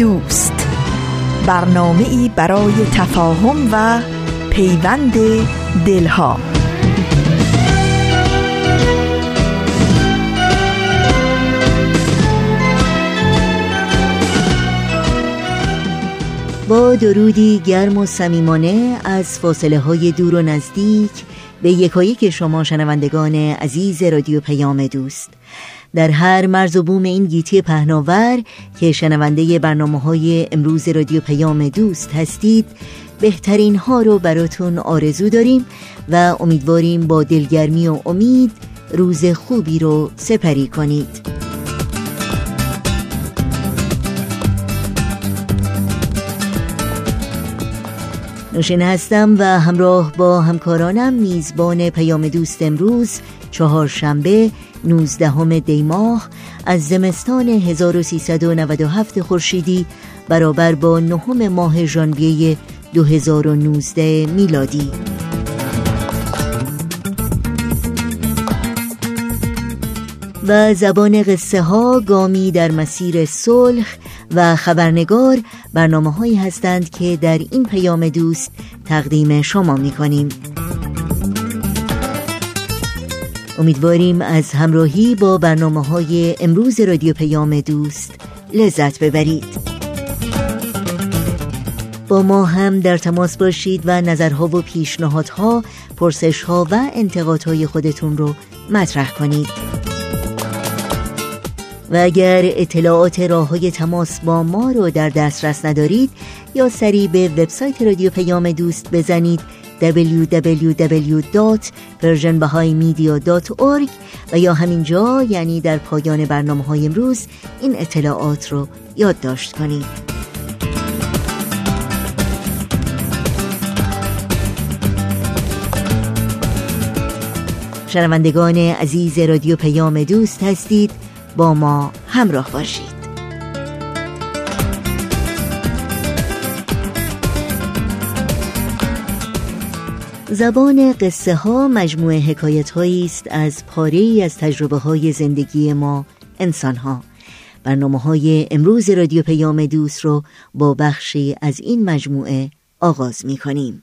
دوست. برنامه ای برای تفاهم و پیوند دلها. با درودی گرم و صمیمانه از فاصله های دور و نزدیک به یکایک شما شنوندگان عزیز رادیو پیام دوست. در هر مرز و بوم این گیتی پهناور که شنونده برنامه های امروز رادیو پیام دوست هستید بهترین ها رو براتون آرزو داریم و امیدواریم با دلگرمی و امید روز خوبی رو سپری کنید. نوشین هستم و همراه با همکارانم میزبان پیام دوست امروز چهارشنبه 19 دی ماه از زمستان 1397 خورشیدی برابر با نهم ماه ژانویه 2019 میلادی. و زبان قصه ها گامی در مسیر صلح و خبرنگار برنامه هایی هستند که در این پیام دوست تقدیم شما می کنیم امیدواریم از همراهی با برنامه های امروز رادیو پیام دوست لذت ببرید. با ما هم در تماس باشید و نظرها و پیشنهادها پرسشها و انتقادهای خودتون رو مطرح کنید. و اگر اطلاعات راه های تماس با ما رو در دسترس ندارید یا سریع به وبسایت رادیو پیام دوست بزنید www.persianbahaimedia.org و یا همینجا یعنی در پایان برنامه های امروز این اطلاعات رو یادداشت کنید. شنوندگان عزیز رادیو پیام دوست هستید. با ما همراه باشید زبان قصه ها مجموعه حکایت هایی است از پاره ای از تجربه های زندگی ما انسان ها برنامه های امروز رادیو پیام دوست رو با بخشی از این مجموعه آغاز می کنیم.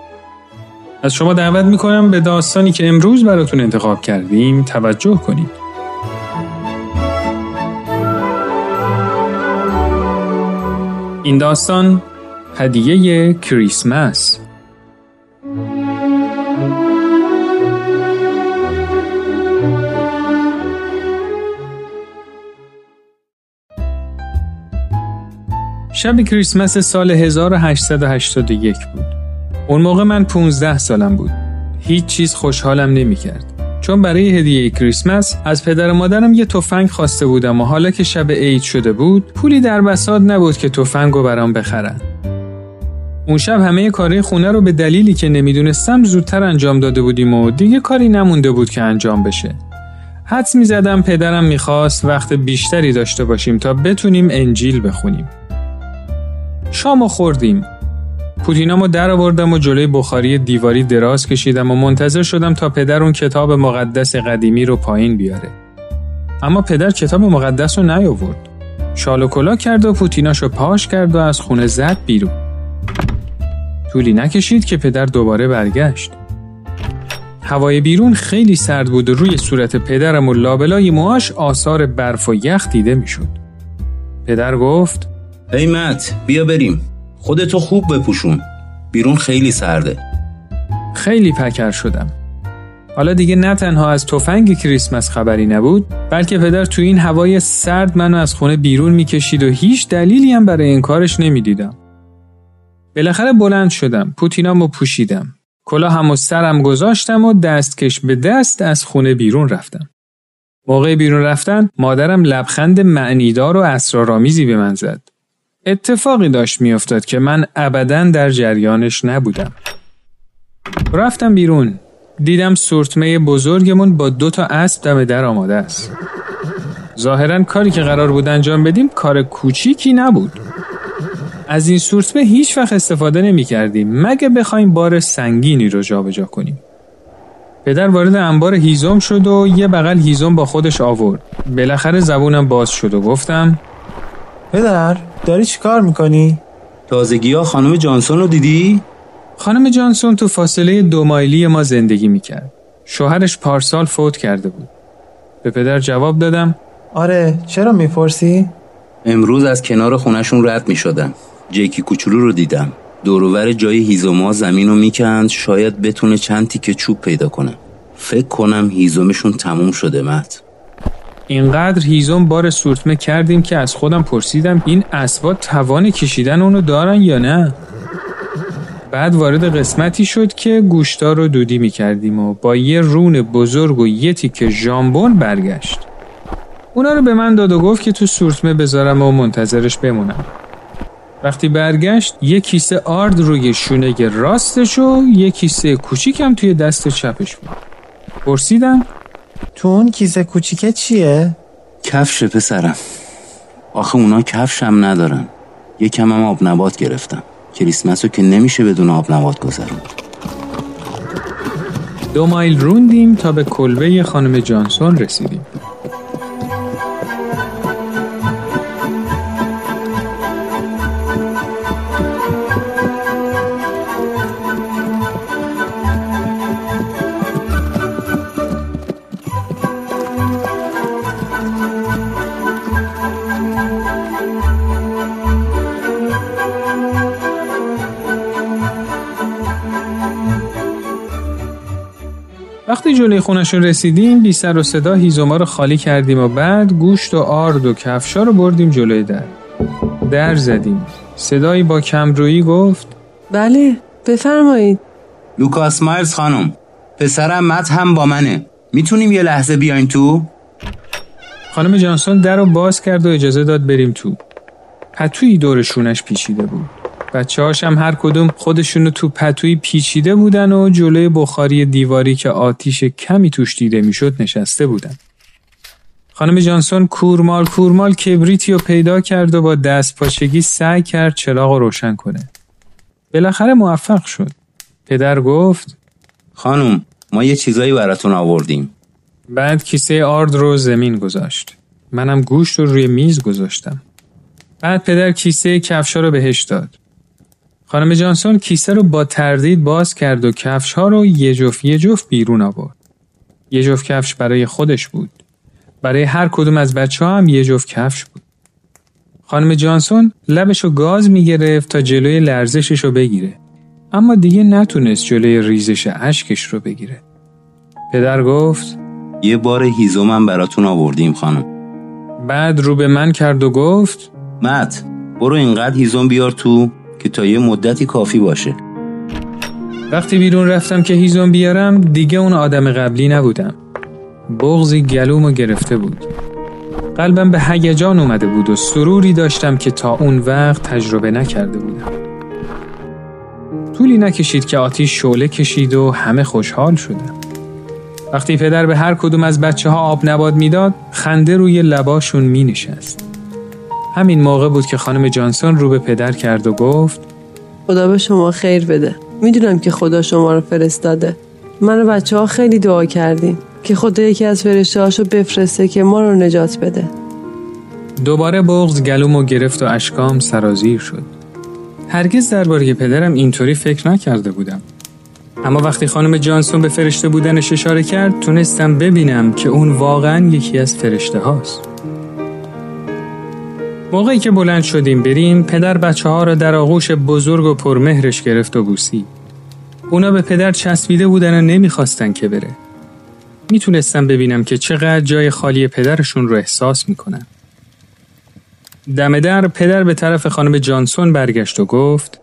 از شما دعوت می‌کنم به داستانی که امروز براتون انتخاب کردیم توجه کنید. این داستان هدیه کریسمس شب کریسمس سال 1881 بود. اون موقع من 15 سالم بود. هیچ چیز خوشحالم نمی کرد. چون برای هدیه کریسمس از پدر و مادرم یه تفنگ خواسته بودم و حالا که شب عید شده بود پولی در بساط نبود که تفنگ رو برام بخرن. اون شب همه کارهای خونه رو به دلیلی که نمی‌دونستم زودتر انجام داده بودیم و دیگه کاری نمونده بود که انجام بشه. حدس می زدم پدرم می‌خواست وقت بیشتری داشته باشیم تا بتونیم انجیل بخونیم. شام خوردیم پوتینامو در آوردم و جلوی بخاری دیواری دراز کشیدم و منتظر شدم تا پدر اون کتاب مقدس قدیمی رو پایین بیاره. اما پدر کتاب مقدس رو نیاورد. شال و کلا کرد و پوتیناشو پاش کرد و از خونه زد بیرون. طولی نکشید که پدر دوباره برگشت. هوای بیرون خیلی سرد بود و روی صورت پدرم و لابلای موهاش آثار برف و یخ دیده می‌شد. پدر گفت: ای مت بیا بریم. خودتو خوب بپوشون. بیرون خیلی سرده. خیلی پکر شدم. حالا دیگه نه تنها از تفنگ کریسمس خبری نبود بلکه پدر تو این هوای سرد منو از خونه بیرون می‌کشید و هیچ دلیلی هم برای این کارش نمی‌دیدم. بالاخره بلند شدم پوتینامو پوشیدم. کلا هم و سرم گذاشتم و دستکش به دست از خونه بیرون رفتم. موقع بیرون رفتن مادرم لبخند معنیدار و اسرارآمیزی به من زد. اتفاقی داشت میافتاد که من ابدا در جریانش نبودم. رفتم بیرون. دیدم سورتمه بزرگمون با دو تا اسب دم در آماده است. ظاهرا کاری که قرار بود انجام بدیم کار کوچیکی نبود. از این سورتمه هیچ وقت استفاده نمی کردیم مگه بخوایم بار سنگینی رو جابجا کنیم. پدر وارد انبار هیزم شد و یه بغل هیزم با خودش آورد. بالاخره زبونم باز شد و گفتم پدر داری چی کار می‌کنی؟ تازگی ها خانم جانسون رو دیدی؟ خانم جانسون تو فاصله دو مایلی ما زندگی می‌کرد. شوهرش پارسال فوت کرده بود. به پدر جواب دادم آره چرا می‌پرسی؟ امروز از کنار خونشون رد می شدم. جیکی کوچولو رو دیدم. دورور جای هیزوما زمین رو می‌کند شاید بتونه چند تیکه چوب پیدا کنه. فکر کنم هیزومشون تموم شده مت. اینقدر هیزم بار سورتمه کردیم که از خودم پرسیدم این اسبا توان کشیدن اونو دارن یا نه؟ بعد وارد قسمتی شد که گوشتا رو دودی می کردیم و با یه رون بزرگ و یه تیکه ژامبون برگشت. اونا رو به من داد و گفت که تو سورتمه بذارم و منتظرش بمونم. وقتی برگشت یه کیسه آرد روی شونه راستش و یه کیسه کوچیکم توی دست چپش بود. پرسیدم تو اون کیسه کوچیکه چیه؟ کفش پسرم. آخه اونا کفش هم ندارن. یکم هم آب نبات گرفتم. کریسمس رو که نمیشه بدون آب نبات گذرون. دو مایل روندیم تا به کلبه خانم جانسون رسیدیم. جلوی خونشون رسیدیم بی سر و صدا هیزوما رو خالی کردیم و بعد گوشت و آرد و کفشا رو بردیم جلوی در. در زدیم. صدایی با کمرویی گفت بله بفرمایید. لوکاس مایلز خانم پسرم مت هم با منه. می‌تونیم یه لحظه بیاین تو؟ خانم جانسون در رو باز کرد و اجازه داد بریم تو. پتویی دور شونش پیچیده بود. بچه هاشم هر کدوم خودشونو تو پتوی پیچیده بودن و جلوی بخاری دیواری که آتیش کمی توش دیده می‌شد نشسته بودن. خانم جانسون کورمال کورمال کبریتی رو پیدا کرد و با دست پاچگی سعی کرد چراغ رو روشن کنه. بالاخره موفق شد. پدر گفت خانم ما یه چیزایی براتون آوردیم. بعد کیسه آرد رو زمین گذاشت. منم گوشت رو روی میز گذاشتم. بعد پدر کیسه کفشا رو بهش داد. خانم جانسون کیسه رو با تردید باز کرد و کفش ها رو یه جفت یه جفت بیرون آورد. یه جفت کفش برای خودش بود. برای هر کدوم از بچه ها هم یه جفت کفش بود. خانم جانسون لبش رو گاز می گرفت تا جلوی لرزشش رو بگیره. اما دیگه نتونست جلوی ریزش اشکش رو بگیره. پدر گفت یه بار هیزومم براتون آوردیم خانم. بعد رو به من کرد و گفت مت برو اینقدر هیزم بیار تو که تا یه مدتی کافی باشه. وقتی بیرون رفتم که هیزم بیارم دیگه اون آدم قبلی نبودم. بغزی گلومو گرفته بود. قلبم به هیجان اومده بود و سروری داشتم که تا اون وقت تجربه نکرده بودم. طولی نکشید که آتیش شعله کشید و همه خوشحال شدم. وقتی پدر به هر کدوم از بچه ها آب نباد می‌داد خنده روی لباشون می نشست همین موقع بود که خانم جانسون رو به پدر کرد و گفت خدا به شما خیر بده. می‌دونم که خدا شما رو فرستاده. من و بچه ها خیلی دعا کردیم که خدا یکی از فرشته هاشو بفرسته که ما رو نجات بده. دوباره بغز گلومو گرفت و اشکام سرازیر شد. هرگز درباره پدرم اینطوری فکر نکرده بودم. اما وقتی خانم جانسون به فرشته بودنش اشاره کرد تونستم ببینم که اون واقعا یکی از فرشته هاست موقعی که بلند شدیم بریم پدر بچه ها را در آغوش بزرگ و پرمهرش گرفت و بوسی اونا به پدر چسبیده بودن و نمی‌خواستن که بره. می‌تونستم ببینم که چقدر جای خالی پدرشون رو احساس می‌کنن. دم در پدر به طرف خانم جانسون برگشت و گفت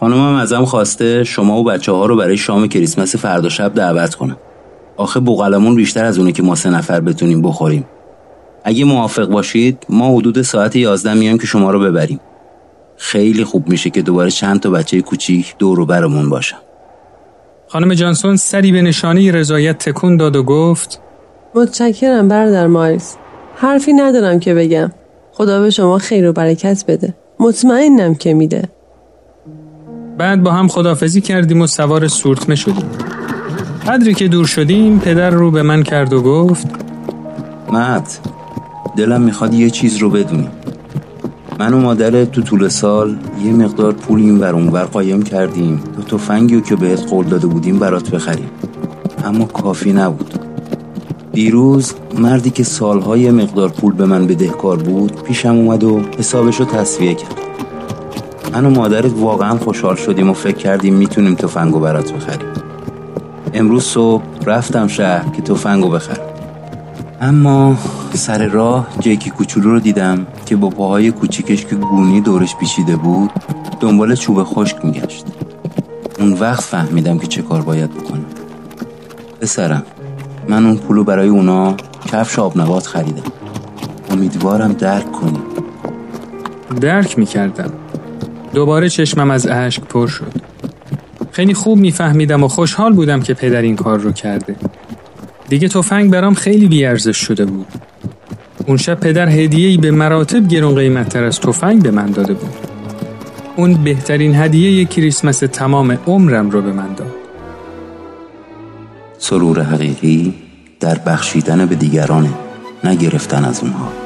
خانمم ازم خواسته شما و بچه ها رو برای شام کریسمس فردا شب دعوت کنم. آخه بوغلمون بیشتر از اونه که ما سه نفر بتونیم بخوریم. اگه موافق باشید ما حدود ساعت 11 میایم که شما رو ببریم. خیلی خوب میشه که دوباره چند تا بچه کوچیک دور و برمون باشن. خانم جانسون سری به نشانه رضایت تکون داد و گفت متشکرم برادر مایلز حرفی ندارم که بگم. خدا به شما خیر و برکت بده. مطمئنم که میده. بعد با هم خدافزی کردیم و سوار سورتمه شدیم. قدری که دور شدیم پدر رو به من کرد و گفت مت دلم می‌خواد یه چیز رو بدونی. من و مادرت تو طول سال یه مقدار پول این ور اونور قایم کردیم. تا تفنگی که بهت قول داده بودیم برات بخریم. اما کافی نبود. دیروز مردی که سالهای مقدار پول به من بدهکار بود پیشم اومد و حسابشو تصویه کرد. من و مادرت واقعا خوشحال شدیم و فکر کردیم می‌تونیم تفنگو برات بخریم. امروز صبح رفتم شهر که تفنگو بخرم. اما سر راه جیکی کوچولو رو دیدم که با پاهای کوچیکش که گونی دورش پیچیده بود دنبال چوب خشک میگشت. اون وقت فهمیدم که چه کار باید بکنم. پسرم من اون پولو برای اونا کفش آب نبات خریدم. امیدوارم درک کنی. درک می‌کردم. دوباره چشمم از اشک پر شد. خیلی خوب میفهمیدم و خوشحال بودم که پدر این کار رو کرده. دیگه تفنگ برام خیلی بیارزش شده بود. اون شب پدر هدیه‌ای به مراتب گرون قیمتتر از تفنگ به من داده بود. اون بهترین هدیه کریسمس تمام عمرم رو به من داد. سرور حقیقی در بخشیدن به دیگرانه نگرفتن از اونها.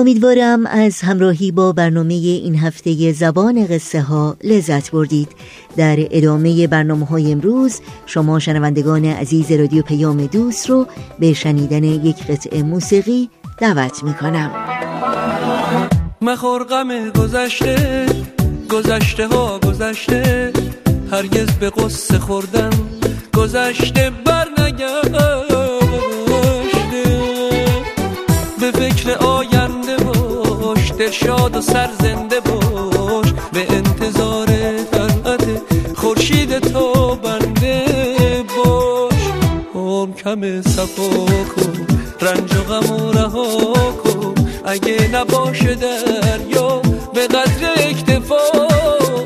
امیدوارم از همراهی با برنامه این هفته زبان قصه ها لذت بردید. در ادامه برنامه های امروز شما شنوندگان عزیز رادیو پیام دوست رو به شنیدن یک قطعه موسیقی دعوت می کنم مخور غم گذشته گذشته ها گذشته هرگز به قصه خوردن گذشته بر نگشته به فکر شاد و سر زنده باش. به انتظار طلعت خورشید تو بنده باش. هم کم صفا کن رنج و غم و رها کن. اگه نباشه دریا به قدر اکتفا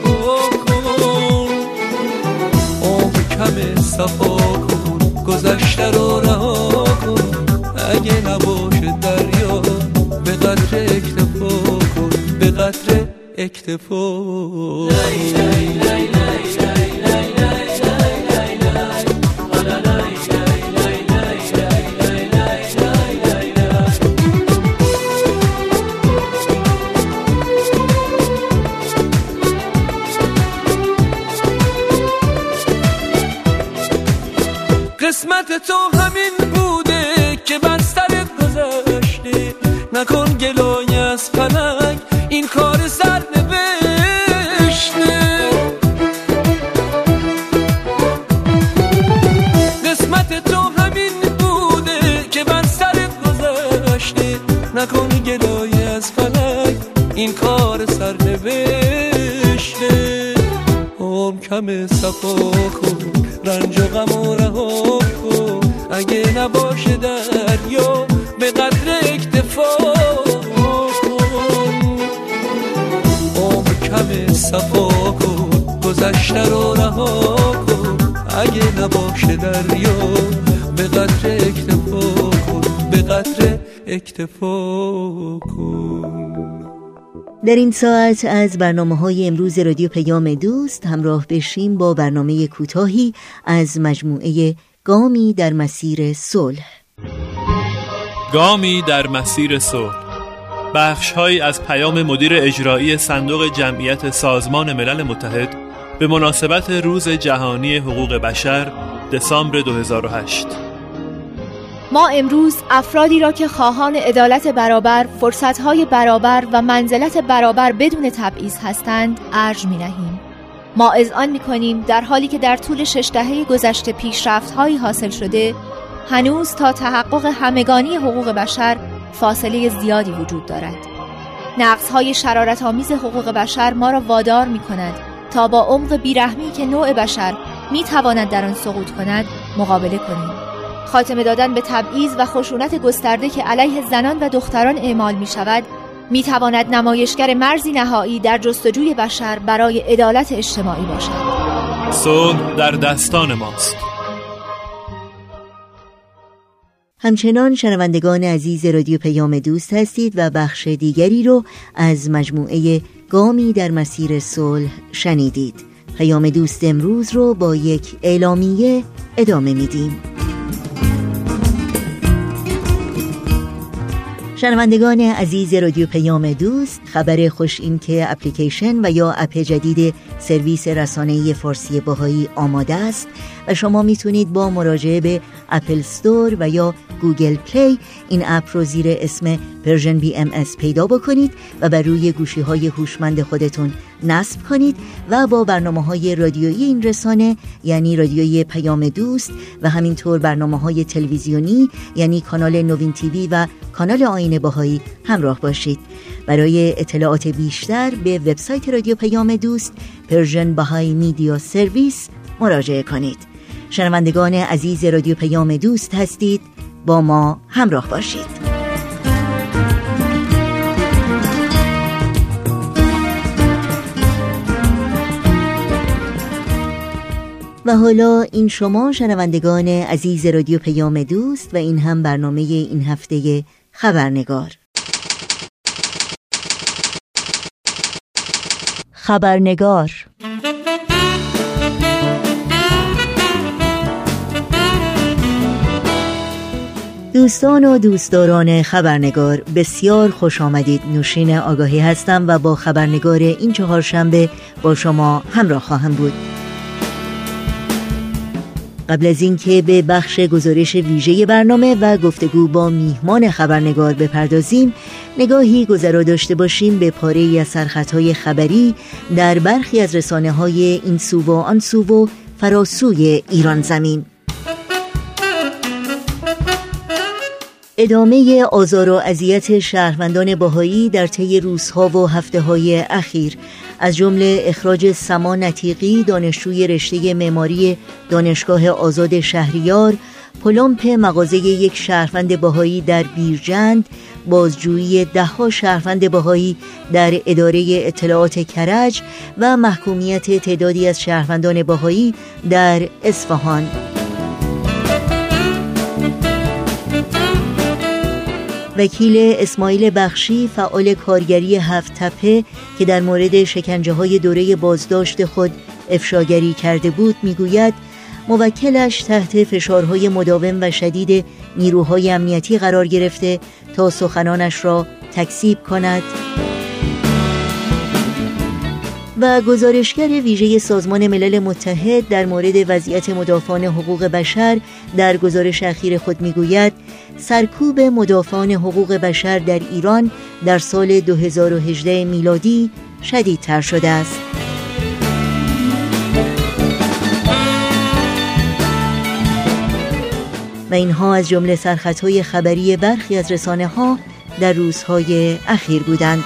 کن. هم کم صفا کن گذشته رو قدر اکتفا. قسمت تو همین بوده که بستر گذشته. نکن گلای از فلک صفا کن رنج و غم و رها کن اگه نباشه دریا به قدر اکتفا. کن عمر کم صفا کن گذشته رو رها کن. اگه نباشه دریا به قدر اکتفا کن. به قدر اکتفا کن. در این ساعت از برنامه های امروز رادیو پیام دوست همراه بشیم با برنامه کوتاهی از مجموعه گامی در مسیر صلح. گامی در مسیر صلح. بخش از پیام مدیر اجرایی صندوق جمعیت سازمان ملل متحد به مناسبت روز جهانی حقوق بشر دسامبر 2008 ما امروز افرادی را که خواهان عدالت برابر، فرصتهای برابر و منزلت برابر بدون تبعیض هستند ارج می نهیم. ما اذعان می کنیم در حالی که در طول شش دهه گذشته پیشرفت حاصل شده هنوز تا تحقق همگانی حقوق بشر فاصله زیادی وجود دارد. نقص های شرارت آمیز حقوق بشر ما را وادار می کند تا با عمق بیرحمی که نوع بشر می تواند در آن سقوط کند مقابله کنیم. خاتمه دادن به تبعیض و خشونت گسترده که علیه زنان و دختران اعمال می شود می تواند نمایشگر مرزی نهایی در جستجوی بشر برای عدالت اجتماعی باشد. صلح در دستان ماست. همچنان شنوندگان عزیز رادیو پیام دوست هستید و بخش دیگری رو از مجموعه گامی در مسیر صلح شنیدید پیام دوست امروز رو با یک اعلامیه ادامه میدیم شنوندگان عزیز رادیو پیام دوست خبر خوش این که اپلیکیشن و یا اپ جدید سرویس رسانه فارسی باهایی آماده است و شما می‌تونید با مراجعه به Apple Store و یا Google Play این اپ رو زیر اسم Persian BMS پیدا بکنید و بر روی گوشی های هوشمند خودتون نصب کنید و با برنامه های رادیویی این رسانه یعنی رادیوی پیام دوست و همینطور برنامه های تلویزیونی یعنی کانال نوین TV و کانال آیین بهایی همراه باشید. برای اطلاعات بیشتر به وبسایت رادیو پیام دوست Persian Bahá'í Media Service مراجعه کنید. شنوندگان عزیز رادیو پیام دوست هستید با ما همراه باشید. و حالا این شما شنوندگان عزیز رادیو پیام دوست و این هم برنامه این هفته خبرنگار. خبرنگار. دوستان و دوستداران خبرنگار بسیار خوش آمدید. نوشین آگاهی هستم و با خبرنگار این چهارشنبه با شما همراه خواهم بود. قبل از اینکه به بخش گزارش ویژه برنامه و گفتگو با میهمان خبرنگار بپردازیم نگاهی گذرا داشته باشیم به پاره از سرخطهای خبری در برخی از رسانه های این سو و آن سو و فراسوی ایران زمین. ادامه آزار و اذیت شهروندان باهایی در طی روزها و هفته های اخیر. از جمله اخراج سما نتیقی دانشجوی رشته معماری دانشگاه آزاد شهریار پلمپ مغازه یک شهروند باهایی در بیرجند بازجویی دهها شهروند باهایی در اداره اطلاعات کرج و محکومیت تعدادی از شهروندان باهایی در اصفهان. وکیل اسماعیل بخشی فعال کارگری هفت تپه که در مورد شکنجه های دوره بازداشت خود افشاگری کرده بود می‌گوید موکلش تحت فشارهای مداوم و شدید نیروهای امنیتی قرار گرفته تا سخنانش را تکسیب کند. و گزارشگر ویژه سازمان ملل متحد در مورد وضعیت مدافعان حقوق بشر در گزارش اخیر خود می‌گوید سرکوب مدافعان حقوق بشر در ایران در سال 2018 میلادی شدیدتر شده است. و اینها از جمله سرخطهای خبری برخی از رسانه ها در روزهای اخیر بودند.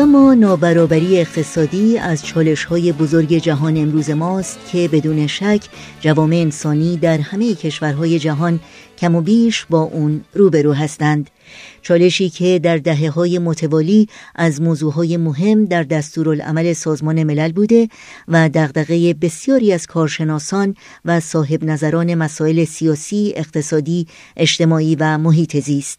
اما نابرابری اقتصادی از چالش های بزرگ جهان امروز ماست که بدون شک جوامع انسانی در همه کشورهای جهان کم و بیش با اون روبرو هستند. چالشی که در دهه های متوالی از موضوعهای مهم در دستورالعمل سازمان ملل بوده و دغدغه بسیاری از کارشناسان و صاحب نظران مسائل سیاسی، اقتصادی، اجتماعی و محیط زیست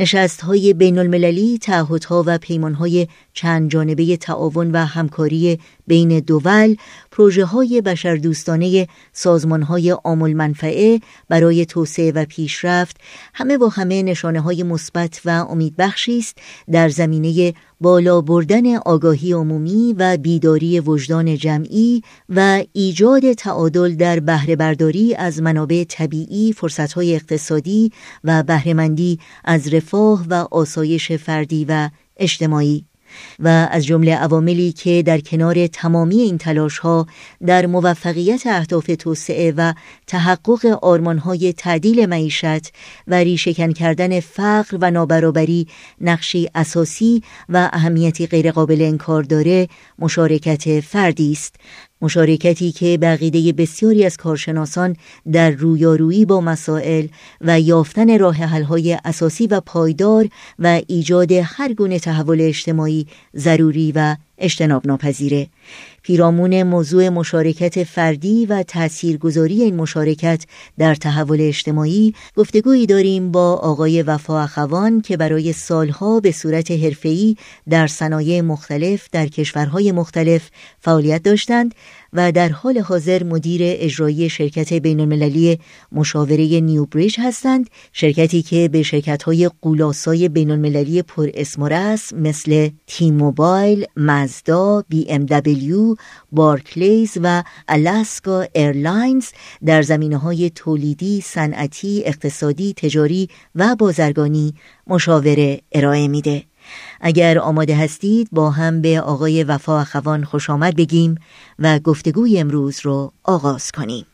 نشست های بین المللی، تعهدها و پیمان های چند جانبه تعاون و همکاری بین دول، پروژه های بشردوستانه سازمان های آمول منفعه برای توسعه و پیشرفت همه و همه نشانه های مثبت و امیدبخشی است در زمینه بالا بردن آگاهی عمومی و بیداری وجدان جمعی و ایجاد تعادل در بهره برداری از منابع طبیعی، فرصتهای اقتصادی و بهرهمندی از رفاه و آسایش فردی و اجتماعی. و از جمله عواملی که در کنار تمامی این تلاش ها در موفقیت اهداف توسعه و تحقق آرمانهای تعدیل معیشت و ریشهکن کردن فقر و نابرابری نقشی اساسی و اهمیتی غیرقابل انکار داره مشارکت فردی است. مشارکتی که بقیده بسیاری از کارشناسان در رویارویی با مسائل و یافتن راه حل‌های اساسی و پایدار و ایجاد هر گونه تحول اجتماعی ضروری و اجتناب ناپذیره پیرامون موضوع مشارکت فردی و تاثیرگذاری این مشارکت در تحول اجتماعی گفتگویی داریم با آقای وفا اخوان که برای سالها به صورت حرفه‌ای در صنایع مختلف در کشورهای مختلف فعالیت داشتند. و در حال حاضر مدیر اجرایی شرکت بین المللی مشاوره New Bridge هستند شرکتی که به شرکت های غول‌آسای بین المللی پر اسم مثل T-Mobile، Mazda، BMW، Barclays و Alaska Airlines در زمینه های تولیدی، صنعتی، اقتصادی، تجاری و بازرگانی مشاوره ارائه میده. اگر آماده هستید با هم به آقای وفا اخوان خوش آمد بگیم و گفتگوی امروز رو آغاز کنیم.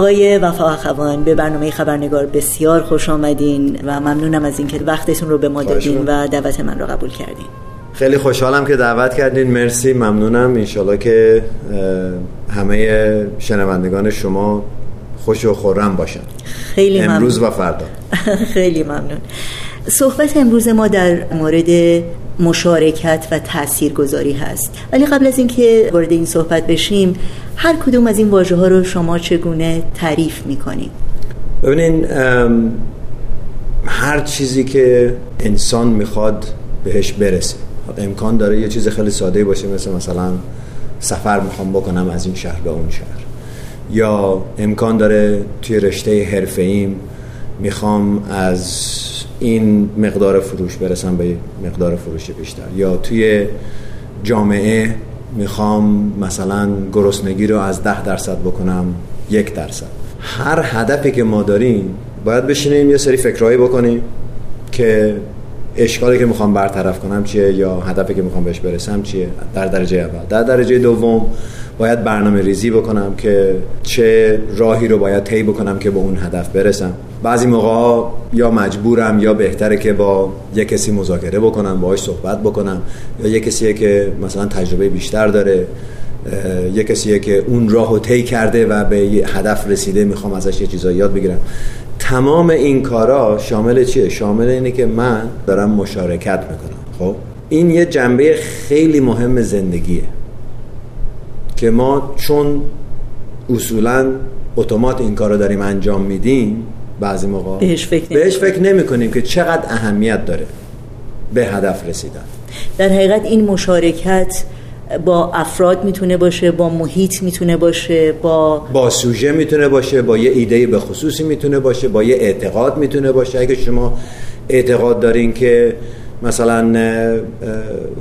آقای وفا اخوان به برنامه خبرنگار بسیار خوش آمدین و ممنونم از اینکه وقتتون رو به ما دادین و دعوت من رو قبول کردین. خیلی خوشحالم که دعوت کردین. مرسی ممنونم. انشالله که همه شنوندگان شما خوش و خورم باشن. خیلی امروز و فردا. خیلی ممنون. صحبت امروز ما در مورد مشارکت و تاثیرگذاری هست. ولی قبل از اینکه وارد این صحبت بشیم هر کدوم از این واژه ها رو شما چگونه تعریف می‌کنید؟ ببینین هر چیزی که انسان می‌خواد بهش برسه. امکان داره یه چیز خیلی ساده باشه مثل مثلا سفر می‌خوام بکنم از این شهر به اون شهر. یا امکان داره توی رشته حرفه ایم می‌خوام از این مقدار فروش برسم به مقدار فروش بیشتر. یا توی جامعه می‌خوام مثلا گرسنگی رو از ده درصد بکنم یک درصد. هر هدفی که ما داریم باید بشینیم یه سری فکرهایی بکنیم که اشکالی که می‌خوام برطرف کنم چیه یا هدفی که می‌خوام بهش برسم چیه. در درجه اول. در درجه دوم باید برنامه ریزی بکنم که چه راهی رو باید طی بکنم که به اون هدف برسم. بعضی موقع یا مجبورم یا بهتره که با یه کسی مذاکره بکنم باهاش صحبت بکنم. یا یه کسیه که مثلا تجربه بیشتر داره یه کسیه که اون راهو طی کرده و به هدف رسیده می‌خوام ازش یه چیزایی یاد بگیرم. تمام این کارا شامل چیه؟ شامل اینه که من دارم مشارکت می‌کنم. خب؟ این یه جنبه خیلی مهم زندگیه که ما چون اصولا اتومات این کار رو داریم انجام میدیم بعضی موقع بهش فکر, بهش فکر نمی کنیم که چقدر اهمیت داره به هدف رسیدن. در حقیقت این مشارکت با افراد می‌تونه باشه با محیط می‌تونه باشه با با سوژه می‌تونه باشه با یه ایده به خصوصی می‌تونه باشه با یه اعتقاد می‌تونه باشه. اگه شما اعتقاد دارین که مثلا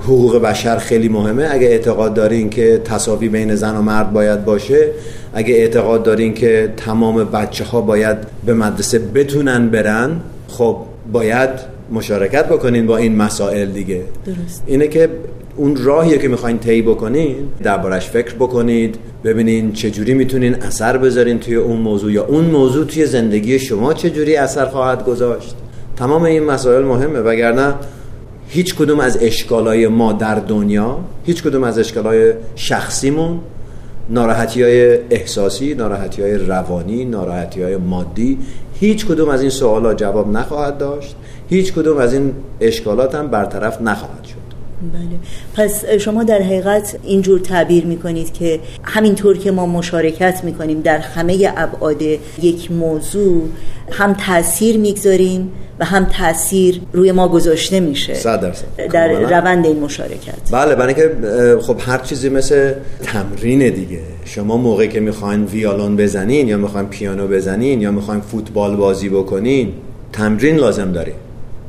حقوق بشر خیلی مهمه. اگه اعتقاد دارین که تصاوی بین زن و مرد باید باشه اگه اعتقاد دارین که تمام بچه ها باید به مدرسه بتونن برن خب باید مشارکت بکنین با این مسائل دیگه. درست. اینه که اون راهیه که می‌خواین طی بکنین دربارش فکر بکنید ببینین چجوری می‌تونین اثر بذارین توی اون موضوع یا اون موضوع توی زندگی شما چجوری اثر خواهد گذاشت. تمام این مسائل مهمه وگرنه هیچ کدوم از اشکالای ما در دنیا هیچ کدوم از اشکالای شخصیمون ناراحتی های احساسی ناراحتی های روانی ناراحتی های مادی هیچ کدوم از این سوالا جواب نخواهد داشت هیچ کدوم از این اشکالات هم برطرف نخواهد شد. بله. پس شما در حقیقت اینجور تعبیر می‌کنید که همینطور که ما مشارکت می‌کنیم در همه ابعاد یک موضوع هم تاثیر می‌گذاریم و هم تاثیر روی ما گذاشته میشه صد درصد. در. روند این مشارکت. بله برای که خب هر چیزی مثل تمرین دیگه شما موقعی که می‌خواین ویالون بزنین یا می‌خواین پیانو بزنین یا می‌خواین فوتبال بازی بکنین تمرین لازم دارین.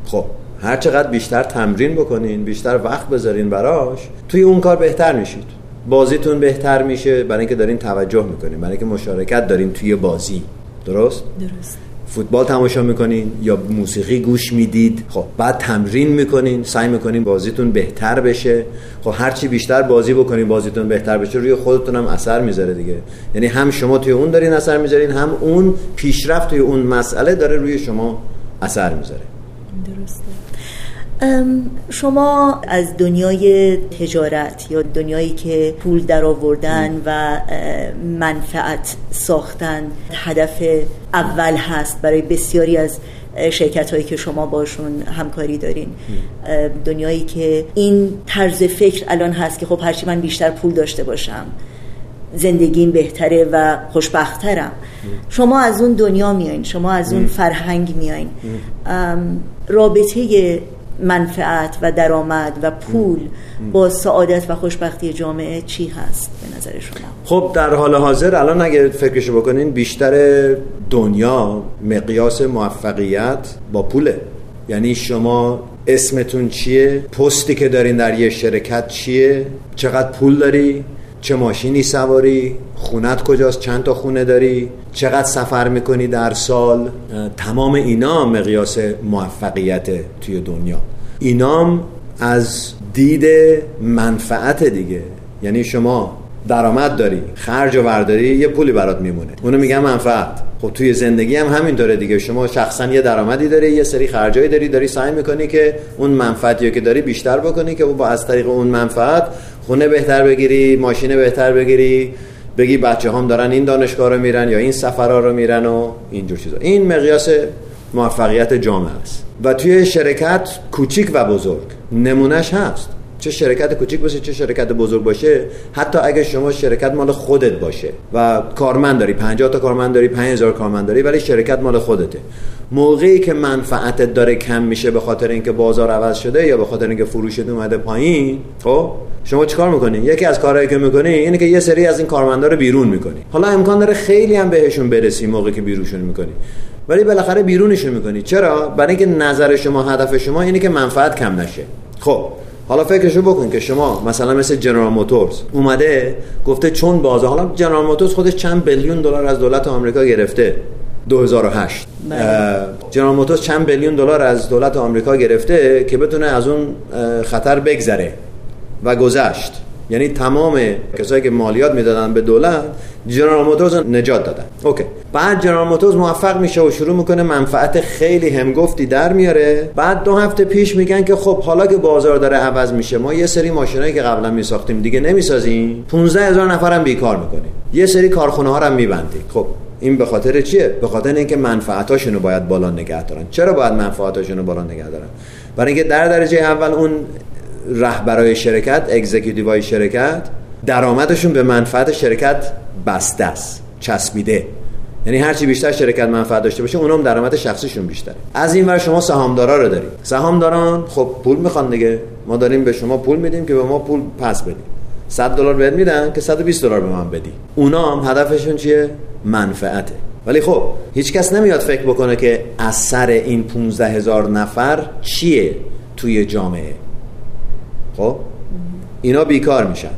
خب هر چقدر بیشتر تمرین بکنین بیشتر وقت بذارین براش توی اون کار بهتر میشید. بازیتون بهتر میشه برای اینکه دارین توجه می‌کنین برای اینکه مشارکت دارین توی بازی. درست؟ درست. فوتبال تماشا می‌کنین یا موسیقی گوش می‌دید؟ خب بعد تمرین می‌کنین سعی می‌کنین بازیتون بهتر بشه. خب هرچی بیشتر بازی بکنین بازیتون بهتر بشه. روی خودتون هم اثر می‌ذاره دیگه. یعنی هم شما توی اون دارین اثر می‌ذارین هم اون پیشرفت توی اون مسئله داره روی شما اثر می‌ذاره. درسته. شما از دنیای تجارت یا دنیایی که پول در آوردن و منفعت ساختن هدف اول هست برای بسیاری از شرکت هایی که شما باشون همکاری دارین. دنیایی که این طرز فکر الان هست که خب هرچی من بیشتر پول داشته باشم. زندگیم بهتره و خوشبخترم. شما از اون دنیا میایین شما از اون فرهنگ میایین. ام، رابطه منفعت و درآمد و پول با سعادت و خوشبختی جامعه چی هست به نظر شما؟ خب در حال حاضر الان اگه فکرشو بکنین بیشتر دنیا مقیاس موفقیت با پوله. یعنی شما اسمتون چیه؟ پستی که دارین در یه شرکت چیه؟ چقدر پول داری؟ چه ماشینی سواری خونت کجاست چند تا خونه داری چقدر سفر می‌کنی در سال؟ تمام اینا مقیاس موفقیت توی دنیا. اینام از دید منفعت دیگه. یعنی شما درآمد داری خرج و ورداری یه پولی برات میمونه. اونو میگن منفعت. خب توی زندگی هم همینطوره دیگه. شما شخصا یه درآمدی داری یه سری خرجایی داری داری سعی می‌کنی که اون منفعتی که داری بیشتر بکنی که با از طریق اون منفعت خونه بهتر بگیری ماشین بهتر بگیری بگی بچه هم دارن این دانشگاه رو میرن یا این سفرها رو میرن و اینجور چیزا. این مقیاس موفقیت جامعه است. و توی شرکت کوچیک و بزرگ. نمونهش هست. چه شرکت کوچیک باشه چه شرکت بزرگ باشه. حتی اگه شما شرکت مال خودت باشه و کارمند داری 50 تا کارمند داری 5000 کارمند داری ولی شرکت مال خودته. موقعی که منفعتت داره کم میشه به خاطر اینکه بازار عوض شده یا به خاطر اینکه فروشت اومده پایین خب شما چیکار می‌کنی؟ یکی از کارهایی که می‌کنی اینه که یه سری از این کارمندا رو بیرون می‌کنی. حالا امکان داره خیلی هم بهشون برسی موقعی که بیرونشون می‌کنی. ولی بالاخره بیرونشون می‌کنی. چرا؟ برای اینکه نظر شما هدف شما اینه که منفعت کم نشه. خب حالا فکرشو بکن که شما مثلا مثل جنرال موتورز اومده گفته چون بازار حالا جنرال موتورز خودش چند بیلیون دلار از دولت آمریکا گرفته 2008 بله. جنرال موتورز چند بیلیون دلار از دولت آمریکا گرفته که بتونه از اون خطر بگذره و گذشت یعنی تمام کسایی که مالیات می‌دادن به دولت جنرال موتورز نجات دادن. اوکی. بعد جنرال موتورز موفق میشه و شروع می‌کنه منفعت خیلی همگفتی در میاره. بعد دو هفته پیش میگن که خب حالا که بازار داره عوض میشه ما یه سری ماشینایی که قبلا میساختیم دیگه نمی‌سازیم. 15 هزار نفرم بیکار می‌کنیم. یه سری کارخونه ها رو میبندیم. خب این به خاطر چیه؟ به خاطر اینکه منفعتاشون باید بالا نگه دارن. چرا باید منفعتاشون بالا نگه دارن؟ برای اینکه در درجه اول اون رهبرای شرکت اگزیکیتیوهای شرکت درآمدشون به منفعت شرکت بسته است چسبیده. یعنی هرچی بیشتر شرکت منفعت داشته باشه اونم درآمد شخصیشون بیشتره. از این ور شما سهامدارا رو دارید. سهامداران خب پول می‌خوان دیگه. ما داریم به شما پول میدیم که به ما پول پس بدیم 100 دلار بهت میدن که 120 دلار به من بدی. اونا هم هدفشون چیه؟ منفعته. ولی خب هیچ کس نمیاد فکر بکنه که اثر این 15 هزار نفر چیه توی جامعه؟ خب؟ اینا بیکار میشن.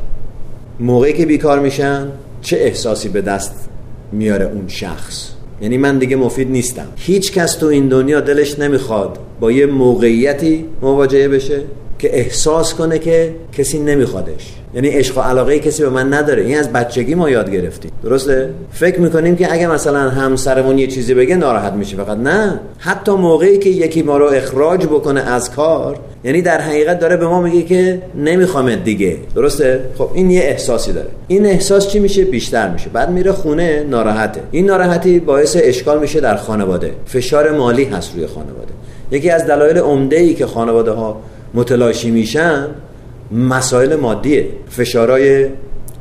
موقعی که بیکار میشن چه احساسی به دست میاره اون شخص؟ یعنی من دیگه مفید نیستم. هیچ کس تو این دنیا دلش نمی‌خواد با یه موقعیتی مواجهه بشه که احساس کنه که کسی نمیخوادش. یعنی عشق و علاقه کسی به من نداره. این از بچگی ما یاد گرفتیم. درسته؟ فکر می‌کنیم که اگه مثلا همسرمون یه چیزی بگه ناراحت میشه. فقط نه. حتی موقعی که یکی ما رو اخراج بکنه از کار یعنی در حقیقت داره به ما میگه که نمی‌خوام دیگه. درسته؟ خب این یه احساسی داره. این احساس چی میشه؟ بیشتر میشه. بعد میره خونه ناراحته. این ناراحتی باعث اشکال میشه در خانواده. فشار مالی هست روی خانواده. یکی از دلایل عمده ای که خانواده ها متلاشی میشن مسائل مادیه. فشارهای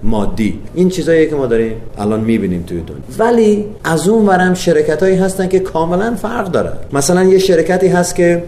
مادی. این چیزایی که ما داریم الان می‌بینیم توی دنیا. ولی از اون ورم شرکت هایی هستن که کاملا فرق دارن مثلا یه شرکتی هست که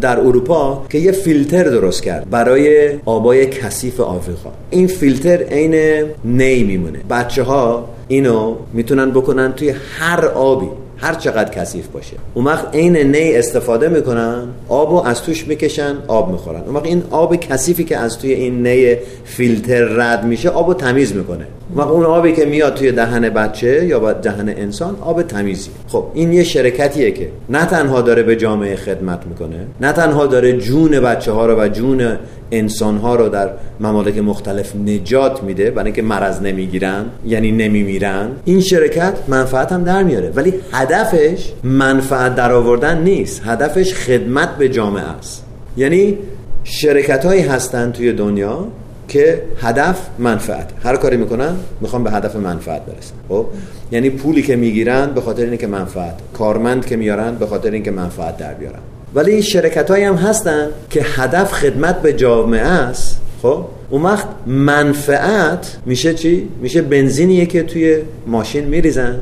در اروپا که یه فیلتر درست کرد برای آبای کثیف آفریقا. این فیلتر عین نی میمونه. بچه ها اینو می‌تونن بکنن توی هر آبی. هر چقدر کثیف باشه. اون وقت عین نی استفاده می‌کنن آبو از توش می‌کشن آب می‌خورن. اون وقت این آب کثیفی که از توی این نی فیلتر رد میشه آبو تمیز می‌کنه. اون وقت اون آبی که میاد توی دهن بچه یا دهن انسان آب تمیزی. خب این یه شرکتیه که نه تنها داره به جامعه خدمت می‌کنه نه تنها داره جون بچه ها رو و جون انسان ها رو در ممالک مختلف نجات میده برای اینکه مرض نمی‌گیرن یعنی نمیمیرن. این شرکت منفعت هم در میاره. ولی هدفش منفعت در آوردن نیست. هدفش خدمت به جامعه است. یعنی شرکت هایی هستن توی دنیا که هدف منفعت. هر کاری می‌کنن می‌خوان به هدف منفعت برسن. خب؟ یعنی پولی که می‌گیرن به خاطر اینکه منفعت. کارمند که میارن به خاطر اینکه منفعت در بیارن. ولی شرکت هم هستن که هدف خدمت به جامعه است خب؟ اون وقت منفعت میشه چی؟ میشه بنزینیه که توی ماشین میریزن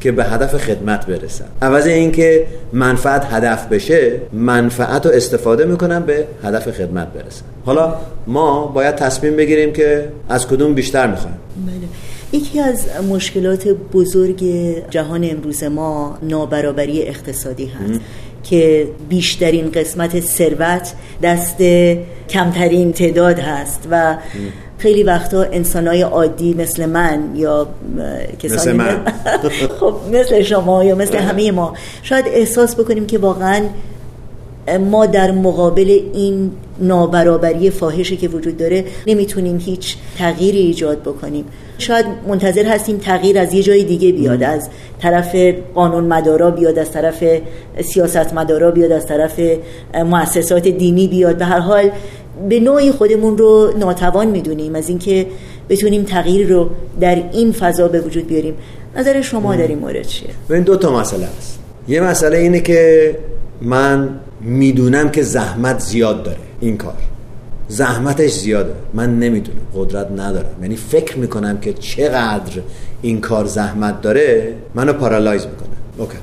که به هدف خدمت برسن. عوض اینکه منفعت هدف بشه منفعت رو استفاده می‌کنن به هدف خدمت برسن. حالا ما باید تصمیم بگیریم که از کدوم بیشتر می‌خوایم. بله. یکی از مشکلات بزرگ جهان امروز ما نابرابری اقتصادی هست. که بیشترین قسمت ثروت دست کمترین تعداد هست و خیلی وقتا انسانای عادی مثل من یا کسانی مثل من. خب مثل شما یا مثل همه ما شاید احساس بکنیم که واقعا ما در مقابل این نابرابری فاحشی که وجود داره نمی‌تونیم هیچ تغییری ایجاد بکنیم. شاید منتظر هستیم تغییر از یه جای دیگه بیاد از طرف قانون مدارا بیاد از طرف سیاست مدارا بیاد از طرف مؤسسات دینی بیاد. به هر حال به نوعی خودمون رو ناتوان می‌دونیم از اینکه بتونیم تغییر رو در این فضا به وجود بیاریم. نظر شما در این مورد چیه؟ این دو تا مسئله است یه مسئله اینه که من می‌دونم که زحمت زیاد داره. این کار. زحمتش زیاده. من نمی‌دونم. قدرت ندارم. یعنی فکر می‌کنم که چقدر این کار زحمت داره منو paralyze می‌کنه. okay.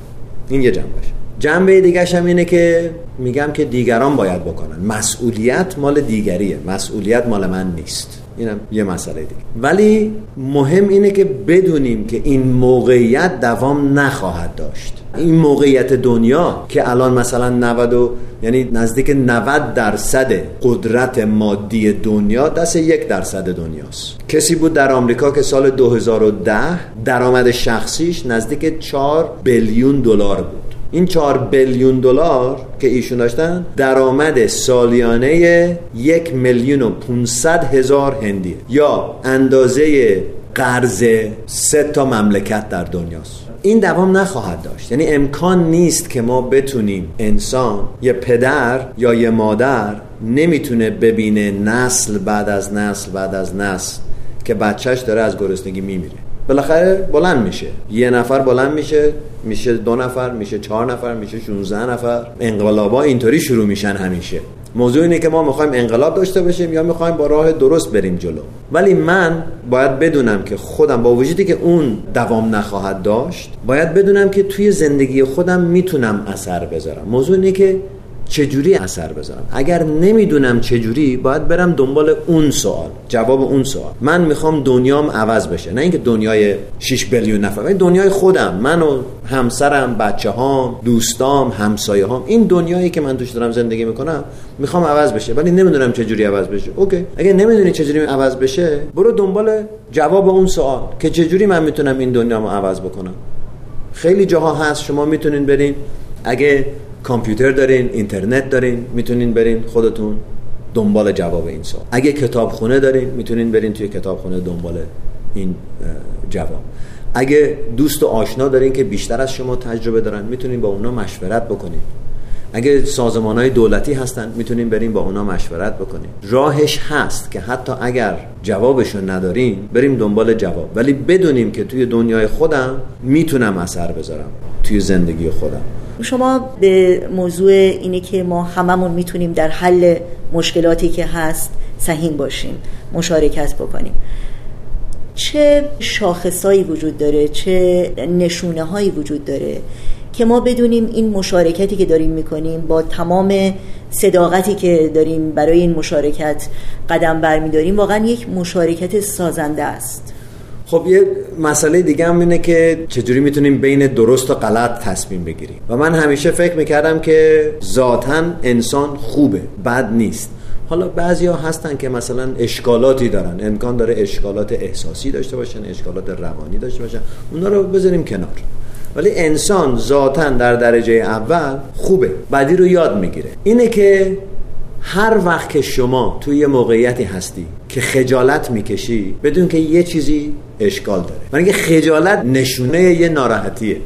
این یه جنبش جنبه دیگه هم اینه که میگم که دیگران باید بکنن. مسئولیت مال دیگریه. مسئولیت مال من نیست. اینم یه مسئله دیگه. ولی مهم اینه که بدونیم که این موقعیت دوام نخواهد داشت. این موقعیت دنیا که الان مثلا 90 و یعنی نزدیک 90 درصد قدرت مادی دنیا دست یک درصد دنیاست. کسی بود در آمریکا که سال 2010 درآمد شخصیش نزدیک 4 بیلیون دلار بود. این 4 بیلیون دلار که ایشون داشتن درآمد سالیانه یک میلیون و 500 هزار هندیه یا اندازه قرض سه تا مملکت در دنیاست. این دوام نخواهد داشت. یعنی امکان نیست که ما بتونیم انسان یه پدر یا یه مادر نمی‌تونه ببینه نسل بعد از نسل بعد از نسل که بچهش داره از گرسنگی میمیره. بالاخره بلند میشه. یه نفر بلند میشه میشه دو نفر میشه چهار نفر میشه 16 نفر. انقلابا اینطوری شروع میشن همیشه. موضوع اینه که ما می‌خوایم انقلاب داشته باشیم یا می‌خوایم با راه درست بریم جلو. ولی من باید بدونم که خودم با وجودی که اون دوام نخواهد داشت باید بدونم که توی زندگی خودم می‌تونم اثر بذارم. موضوع اینه که چجوری اثر بذارم؟ اگر نمی‌دونم چجوری باید برم دنبال اون سوال جواب اون سوال. من می‌خوام دنیام عوض بشه. نه اینکه دنیای 6 بیلیون نفر دنیای خودم من و همسرم بچه هام دوستام همسایه هام این دنیایی که من توش دارم زندگی می‌کنم می‌خوام عوض بشه ولی نمی‌دونم چجوری عوض بشه. اوکی. اگه نمی‌دونی چجوری عوض بشه برو دنبال جواب اون سوال که چجوری من می‌تونم این دنیامو عوض بکنم. خیلی جاها هست شما می‌تونین برین. اگه کامپیوتر دارین اینترنت دارین می‌تونین برین خودتون دنبال جواب این سوال. اگه کتابخونه دارین می‌تونین برین توی کتابخونه دنبال این جواب. اگه دوست و آشنا دارین که بیشتر از شما تجربه دارن می‌تونین با اونا مشورت بکنین. اگه سازمان های دولتی هستن می‌تونیم بریم با اونا مشورت بکنیم. راهش هست که حتی اگر جوابشون نداریم بریم دنبال جواب. ولی بدونیم که توی دنیای خودم می‌تونم اثر بذارم توی زندگی خودم. شما به موضوع اینه که ما هممون می‌تونیم در حل مشکلاتی که هست سهیم باشیم مشارکت بکنیم. چه شاخصایی وجود داره؟ چه نشونه هایی وجود داره که ما بدونیم این مشارکتی که داریم می‌کنیم با تمام صداقتی که داریم برای این مشارکت قدم برمیداریم واقعا یک مشارکت سازنده است. خب یه مسئله دیگه هم اینه که چجوری می‌تونیم بین درست و غلط تصمیم بگیریم. و من همیشه فکر می‌کردم که ذاتا انسان خوبه بد نیست. حالا بعضی ها هستن که مثلا اشکالاتی دارن. امکان داره اشکالات احساسی داشته باشن اشکالات روانی داشته باشن. اونا رو بذاریم کنار. ولی انسان ذاتا در درجه اول خوبه بعدی رو یاد می‌گیره. اینه که هر وقت که شما توی یه موقعیتی هستی که خجالت می‌کشی بدون که یه چیزی اشکال داره. برای اینکه خجالت نشونه یه ناراحتیه.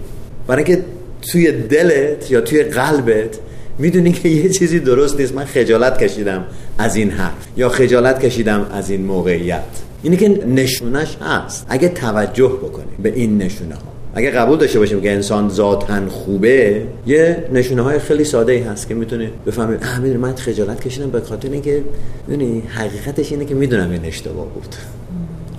برای اینکه توی دلت یا توی قلبت می‌دونی که یه چیزی درست نیست من خجالت کشیدم از این حرف یا خجالت کشیدم از این موقعیت. اینه که نشونش هست. اگه توجه بکنیم به این نشونه ها اگه قبول داشته باشیم که انسان ذاتن خوبه یه نشونه های خیلی ساده ای هست که می‌تونه بفهمیم اه می‌دونی من خجالت کشیدم به خاطر اینکه می‌دونی حقیقتش اینه که می‌دونم این اشتباه بود.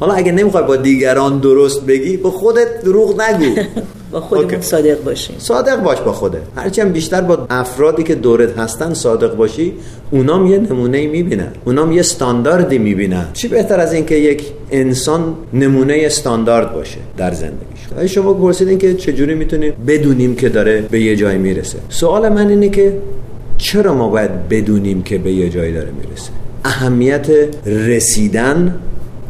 حالا اگه نمی‌خوای با دیگران درست بگی با خودت دروغ نگو. با خودمون صادق باشیم. صادق باش با خودت هرچند بیشتر با افرادی که دورت هستن صادق باشی اونام یه نمونه می‌بینن. اونام یه استانداردی می‌بینن. چی بهتر از اینکه یک انسان نمونه استاندارد باشه در زندگیش؟ شما پرسیدین که چجوری می‌تونیم بدونیم که داره به یه جای می‌رسه؟ سوال من اینه که چرا ما باید بدونیم که به یه جایی داره می‌رسه؟ اهمیت رسیدن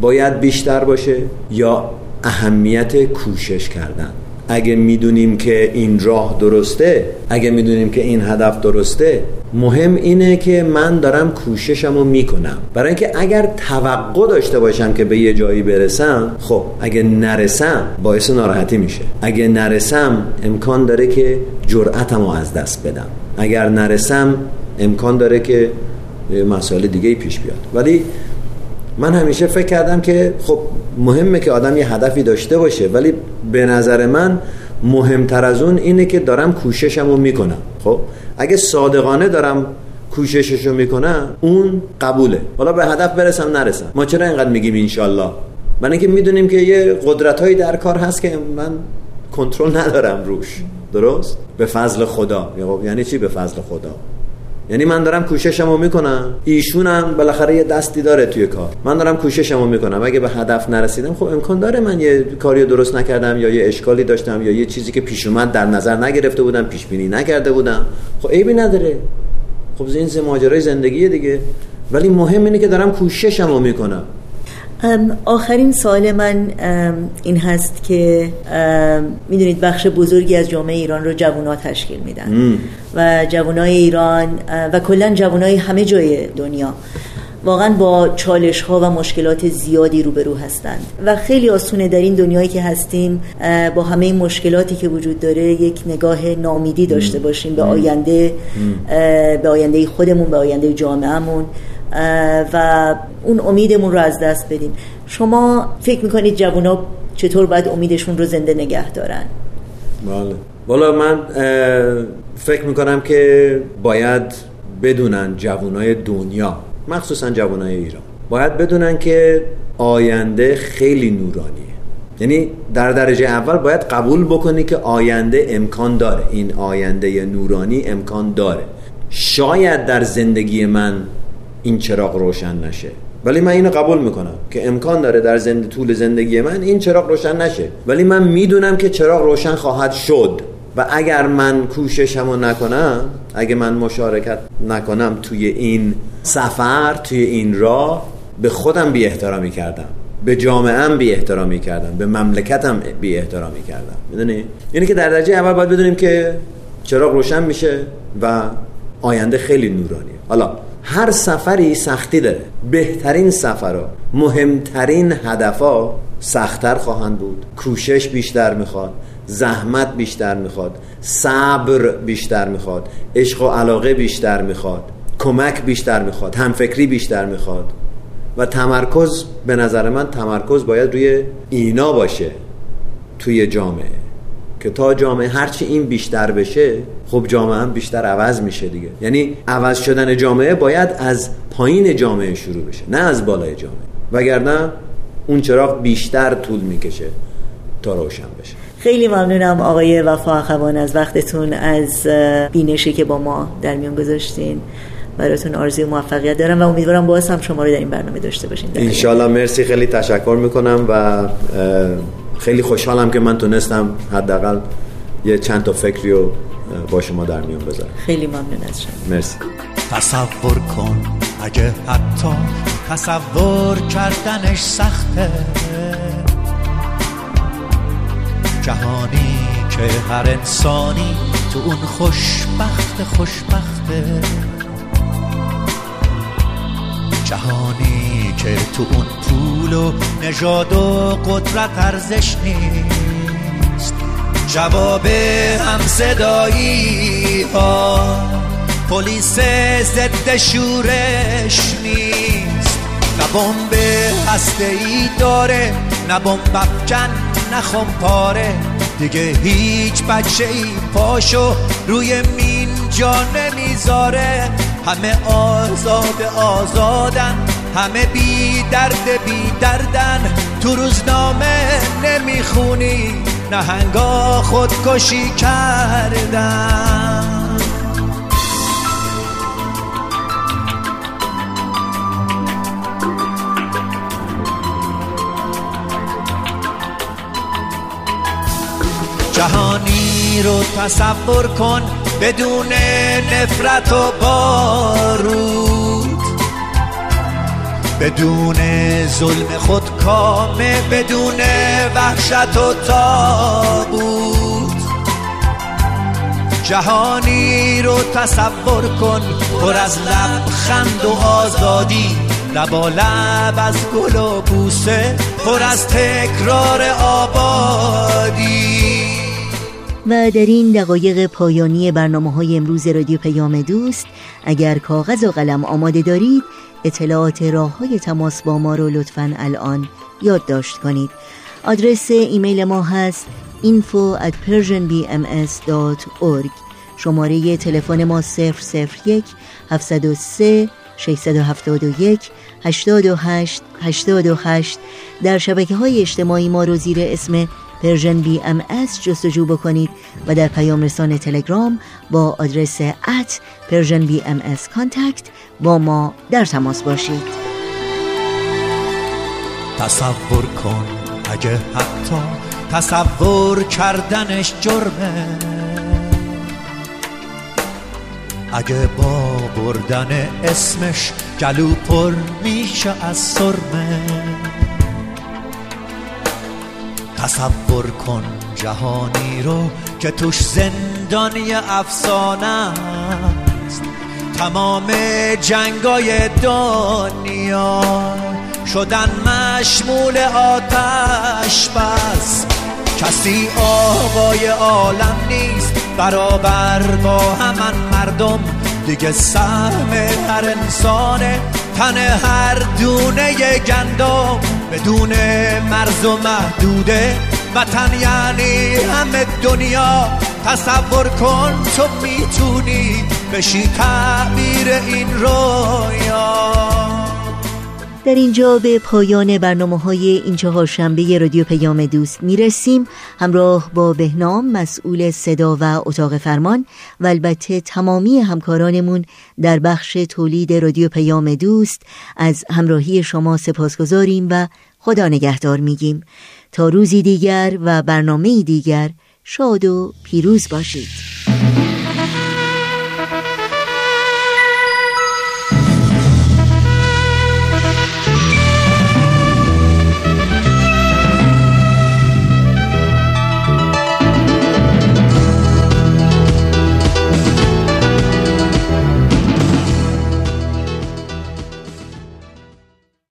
باید بیشتر باشه یا اهمیت کوشش کردن؟ اگه می‌دونیم که این راه درسته اگه می‌دونیم که این هدف درسته مهم اینه که من دارم کوششم رو می‌کنم. برای اینکه اگر توقع داشته باشم که به یه جایی برسم خب اگه نرسم باعث ناراحتی میشه. اگه نرسم امکان داره که جرأتم رو از دست بدم. اگر نرسم امکان داره که مسائل دیگه پیش بیاد. ولی من همیشه فکر کردم که خب مهمه که آدم یه هدفی داشته باشه ولی به نظر من مهمتر از اون اینه که دارم کوششم رو می‌کنم. خب اگه صادقانه دارم کوششش رو می‌کنم اون قبوله. حالا به هدف برسم نرسم. ما چرا اینقدر میگیم انشالله من اینکه می‌دونیم که یه قدرت هایی در کار هست که من کنترل ندارم روش. درست؟ به فضل خدا. یعنی چی به فضل خدا؟ یعنی من دارم کوششمو می‌کنم. ایشونم بالاخره یه دستی داره توی کار. من دارم کوششمو می‌کنم. اگه به هدف نرسیدم خب امکان داره من یه کاری درست نکردم یا یه اشکالی داشتم یا یه چیزی که پیش اومد در نظر نگرفته بودم پیش بینی نکرده بودم. خب عیبی نداره. خب این ماجرای زندگی دیگه. ولی مهم اینه که دارم کوششمو می‌کنم. آخرین سوال من این هست که می‌دونید بخش بزرگی از جامعه ایران رو جوونا تشکیل میدن. و جوانای ایران و کلا جوانای همه جای دنیا واقعا با چالش ها و مشکلات زیادی روبرو هستند. و خیلی آسونه در این دنیایی که هستیم با همه این مشکلاتی که وجود داره یک نگاه نامیدی داشته باشیم به آینده به آینده خودمون به آینده جامعهمون. و اون امیدمون رو از دست بدیم شما فکر می‌کنید جوونا چطور باید امیدشون رو زنده نگه دارن؟ بله. والا من فکر می‌کنم که باید بدونن جوانای دنیا مخصوصا جوانای ایران باید بدونن که آینده خیلی نورانیه. یعنی در درجه اول باید قبول بکنی که آینده امکان داره. این آینده نورانی امکان داره. شاید در زندگی من این چراغ روشن نشه. ولی من اینو قبول می‌کنم که امکان داره در زند... طول زندگی من این چراغ روشن نشه. ولی من می‌دونم که چراغ روشن خواهد شد. و اگر من کوششمو نکنم اگه من مشارکت نکنم توی این سفر توی این راه به خودم بی احترامی کردم. به جامعه بی احترامی کردم. به مملکتم بی احترامی کردم. می‌دونی؟ یعنی که در درجه اول باید بدونیم که چراغ روشن میشه و آینده خیلی نورانیه. حالا هر سفری سختی داره. بهترین سفرها مهمترین هدفها سختتر خواهند بود. کوشش بیشتر می‌خواد زحمت بیشتر می‌خواد صبر بیشتر می‌خواد عشق و علاقه بیشتر می‌خواد کمک بیشتر می‌خواد همفکری بیشتر می‌خواد. و تمرکز به نظر من تمرکز باید روی اینا باشه توی جامعه. که تا جامعه هرچی این بیشتر بشه خب جامعه هم بیشتر عوض میشه دیگه. یعنی عوض شدن جامعه باید از پایین جامعه شروع بشه نه از بالای جامعه. وگرنه اون چراغ بیشتر طول می‌کشه تا روشن بشه. خیلی ممنونم آقای وفا اخوان از وقتتون از بینشی که با ما در میان گذاشتین. براتون آرزوی موفقیت دارم و امیدوارم باز هم شما رو در این برنامه داشته باشین انشالله مرسی. خیلی تشکر می‌کنم و خیلی خوشحالم که من تونستم حداقل یه چند تا فکری رو با شما در میان بذارم. خیلی ممنون از شما. مرسی. تصور کن اگه حتی تصور کردنش سخته. جهانی که هر انسانی تو اون خوشبخت خوشبخته. جهانی که تو اون پول و نژاد و قدرت ارزش نیست. جواب هم صدایی ها پلیس ضد شورش نیست. نه بمب هسته ای داره نه بمب افکن نه پاره دیگه هیچ بچه ای پاشو روی مین جا نمی‌ذاره. همه آزاد آزادن. همه بی درد بی دردن. تو روزنامه نمی‌خونی. نهنگا خودکشی کردن. جهانی رو تصور کن. بدون نفرت و بارود. بدون ظلم خود کامه بدون وحشت و تابود جهانی رو تصور کن پر از لبخند و آزادی. لبا لب از گل و بوسه پر از تکرار آبادی. و در این دقایق پایانی برنامه های امروز رادیو پیام دوست اگر کاغذ و قلم آماده دارید اطلاعات راه های تماس با ما رو لطفا الان یادداشت کنید. آدرس ایمیل ما هست info at persianbms.org شماره تلفن ما 001 703 671 828 828 در شبکه های اجتماعی ما رو زیر اسم Persian BMS جستجو بکنید و در پیام رسان تلگرام با آدرس at Persian BMS contact با ما در تماس باشید. تصور کن اگه حتی تصور کردنش جرمه. اگه با بردن اسمش گلو پر میشه از سرمه. تصور کن جهانی رو که توش زندانی افسانه است. تمام جنگای دنیا شدن مشمول آتش بس. کسی آقای عالم نیست برابر با همان مردم. دیگه سهم هر انسانه تن هر دونه گندم. بدون مرز و محدوده وطن یعنی همه دنیا تصور کن تو می‌تونی بشی تعبیر این رویا. در اینجا به پایان برنامه های این چهار شنبه رادیو پیام دوست می‌رسیم. همراه با بهنام مسئول صدا و اتاق فرمان و البته تمامی همکارانمون در بخش تولید رادیو پیام دوست از همراهی شما سپاسگزاریم و خدا نگهدار میگیم. تا روزی دیگر و برنامه دیگر شاد و پیروز باشید.